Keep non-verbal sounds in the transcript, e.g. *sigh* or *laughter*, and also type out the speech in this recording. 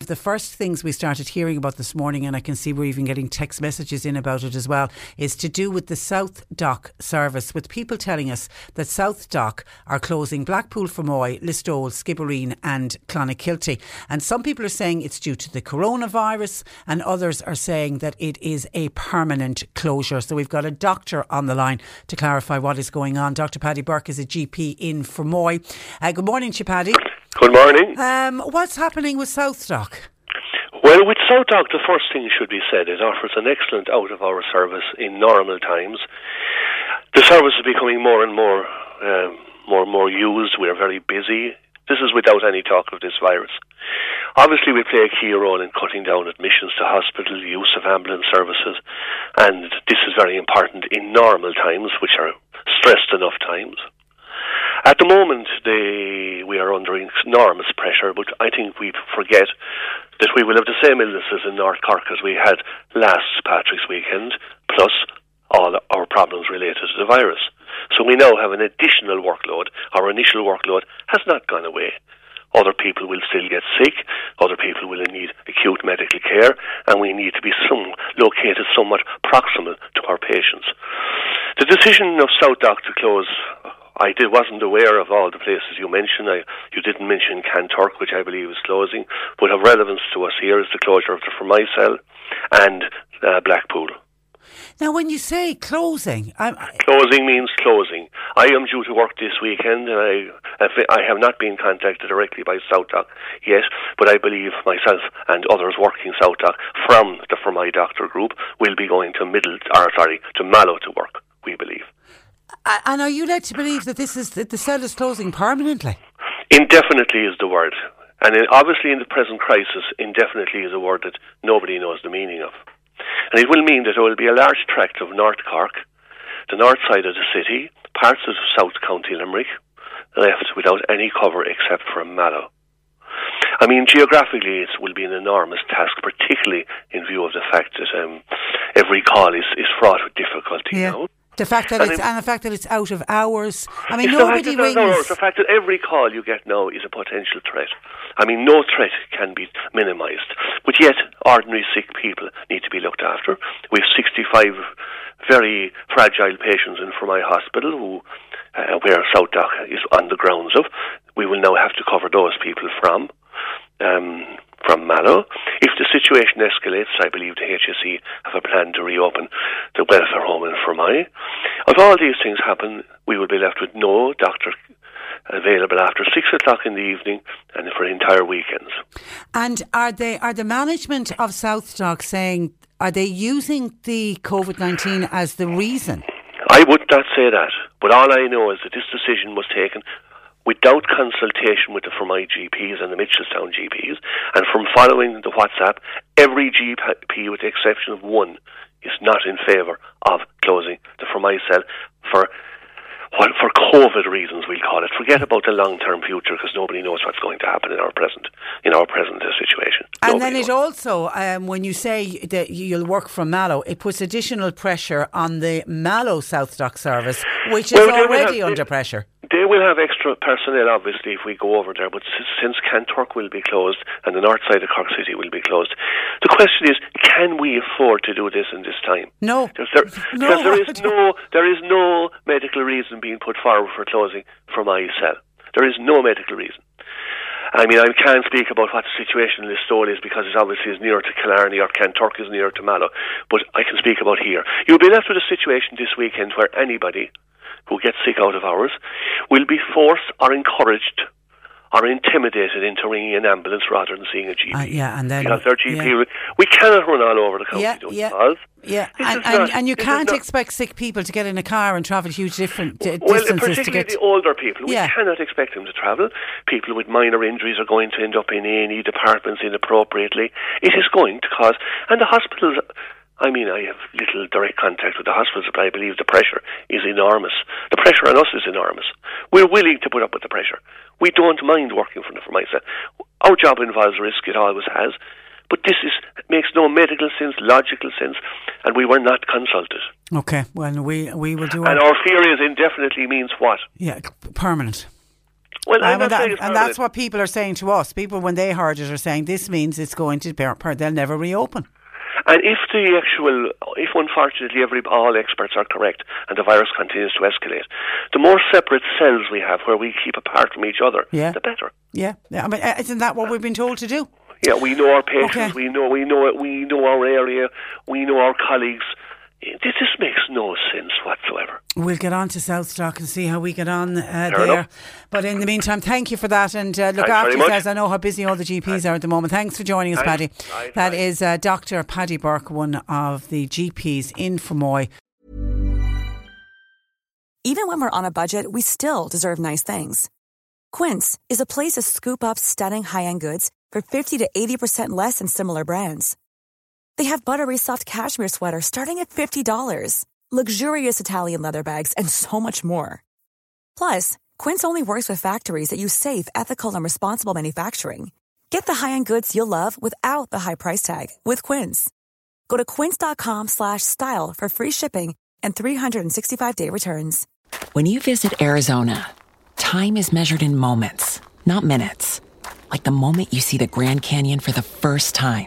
The first things we started hearing about this morning, and I can see we're even getting text messages in about it as well, is to do with the South Dock service, with people telling us that SouthDoc are closing Blackpool, Fermoy, Listowel, Skibbereen, and Clonakilty. And some people are saying it's due to the coronavirus, and others are saying that it is a permanent closure. So we've got a doctor on the line to clarify what is going on. Dr. Paddy Burke is a GP in Fermoy. Uh, good morning, Paddy. Good morning. Um, what's happening with SouthDoc? Well, with SouthDoc, the first thing should be said, it offers an excellent out of hour service in normal times. The service is becoming more and more, um, more and more used. We're very busy. This is without any talk of this virus. Obviously, we play a key role in cutting down admissions to hospital, use of ambulance services, and this is very important in normal times, which are stressed enough times. At the moment, they, we are under enormous pressure, but I think we forget that we will have the same illnesses in North Cork as we had last Patrick's weekend, plus all our problems related to the virus. So we now have an additional workload. Our initial workload has not gone away. Other people will still get sick. Other people will need acute medical care, and we need to be some, located somewhat proximal to our patients. The decision of SouthDoc to close I did, wasn't aware of all the places you mentioned. I, you didn't mention Kanturk, which I believe is closing, but of relevance to us here is the closure of the Fermoy and uh, Blackpool. Now, when you say closing, I'm, closing means closing. I am due to work this weekend, and I I have not been contacted directly by SouthDoc yet, but I believe myself and others working SouthDoc from the Fermoy Doctor Group will be going to Middle, or sorry, to Mallow to work. We believe. And are you led to believe that this is that the cell is closing permanently? Indefinitely is the word, and in, obviously in the present crisis, indefinitely is a word that nobody knows the meaning of. And it will mean that there will be a large tract of North Cork, the north side of the city, parts of South County Limerick, left without any cover except for a Mallow. I mean, geographically, it will be an enormous task, particularly in view of the fact that um, every call is, is fraught with difficulty yeah. now. The fact that And it's it- and the fact that it's out of hours. I mean, the nobody that- rings. no, the fact that every call you get now is a potential threat. I mean, no threat can be minimised. But yet, ordinary sick people need to be looked after. We have 65 very fragile patients in Fermoy hospital who, uh, where SouthDoc is on the grounds of. We will now have to cover those people from. Um, from Mallow. If the situation escalates, I believe the HSE have a plan to reopen the welfare home in Fermoy. If all these things happen, we will be left with no doctor available after six o'clock in the evening and for entire weekends. And are they are the management of SouthDoc saying are they using the COVID nineteen as the reason? I would not say that, but all I know is that this decision was taken without consultation with the Fermoy GPs and the Mitchelstown GPs, and from following the WhatsApp, every GP, with the exception of one, is not in favour of closing the Fermoy cell for what for COVID reasons we'll call it. Forget about the long term future because nobody knows what's going to happen in our present in our present situation. And Nobody then it also, um, when you say that you'll work from Mallow, it puts additional pressure on the Mallow SouthDoc service, which is Well, already have- under pressure. They will have extra personnel, obviously, if we go over there. But since Kanturk will be closed and the north side of Cork City will be closed, the question is: Can we afford to do this in this time? No. Because there, *laughs* No, because there is *laughs* no there is no medical reason being put forward for closing Fermoy cell. There is no medical reason. I mean, I can't speak about what the situation in Listowel is because it obviously is nearer to Killarney or Kanturk is nearer to Mallow. But I can speak about here. You'll be left with a situation this weekend where anybody who get sick out of hours will be forced or encouraged or intimidated into ringing an ambulance rather than seeing a GP. Uh, yeah, and then because their GP, yeah. we cannot run all over the county Yeah, doing yeah. calls. Yeah, and, and, not- and you can't expect sick people to get in a car and travel huge different di- Well, distances to particularly get. the older people, we Yeah. cannot expect them to travel. People with minor injuries are going to end up in A&E departments inappropriately. It is going to cause, and the hospitals. I mean, I have little direct contact with the hospitals, but I believe the pressure is enormous. The pressure on us is enormous. We're willing to put up with the pressure. We don't mind working for, for myself. Our job involves risk; it always has. But this is makes no medical sense, logical sense, and we were not consulted. Okay, well, we we will do And our fear is indefinitely means what? yeah permanent. Well, uh, I'm And, that- and that's what people are saying to us. People, when they heard it, are saying this means it's going to per- they'll never reopen. And if the actual, if unfortunately every all experts are correct and the virus continues to escalate, the more separate cells we have where we keep apart from each other, Yeah. the better. Yeah, yeah. I mean, uh, isn't that what we've been told to do? Yeah, we know our patients, Okay. we know we know it, we know our area, we know our colleagues. This just makes no sense whatsoever. We'll get on to SouthDoc and see how we get on uh, Fair there. enough. But in the meantime, thank you for that. And uh, look Thanks after very much. yourselves. I know how busy all the GPs are at the moment. Thanks for joining us, Thanks. Paddy. Right, That right. is uh, Dr. Paddy Burke, one of the GPs in Fermoy. Even when we're on a budget, we still deserve nice things. Quince is a place to scoop up stunning high-end goods for 50 to 80% less than similar brands. They have buttery soft cashmere sweaters starting at $50, luxurious Italian leather bags, and so much more. Plus, Quince only works with factories that use safe, ethical, and responsible manufacturing. Get the high-end goods you'll love without the high price tag with Quince. Go to quince.com slash style for free shipping and 365-day returns. When you visit Arizona, time is measured in moments, not minutes. Like the moment you see the Grand Canyon for the first time.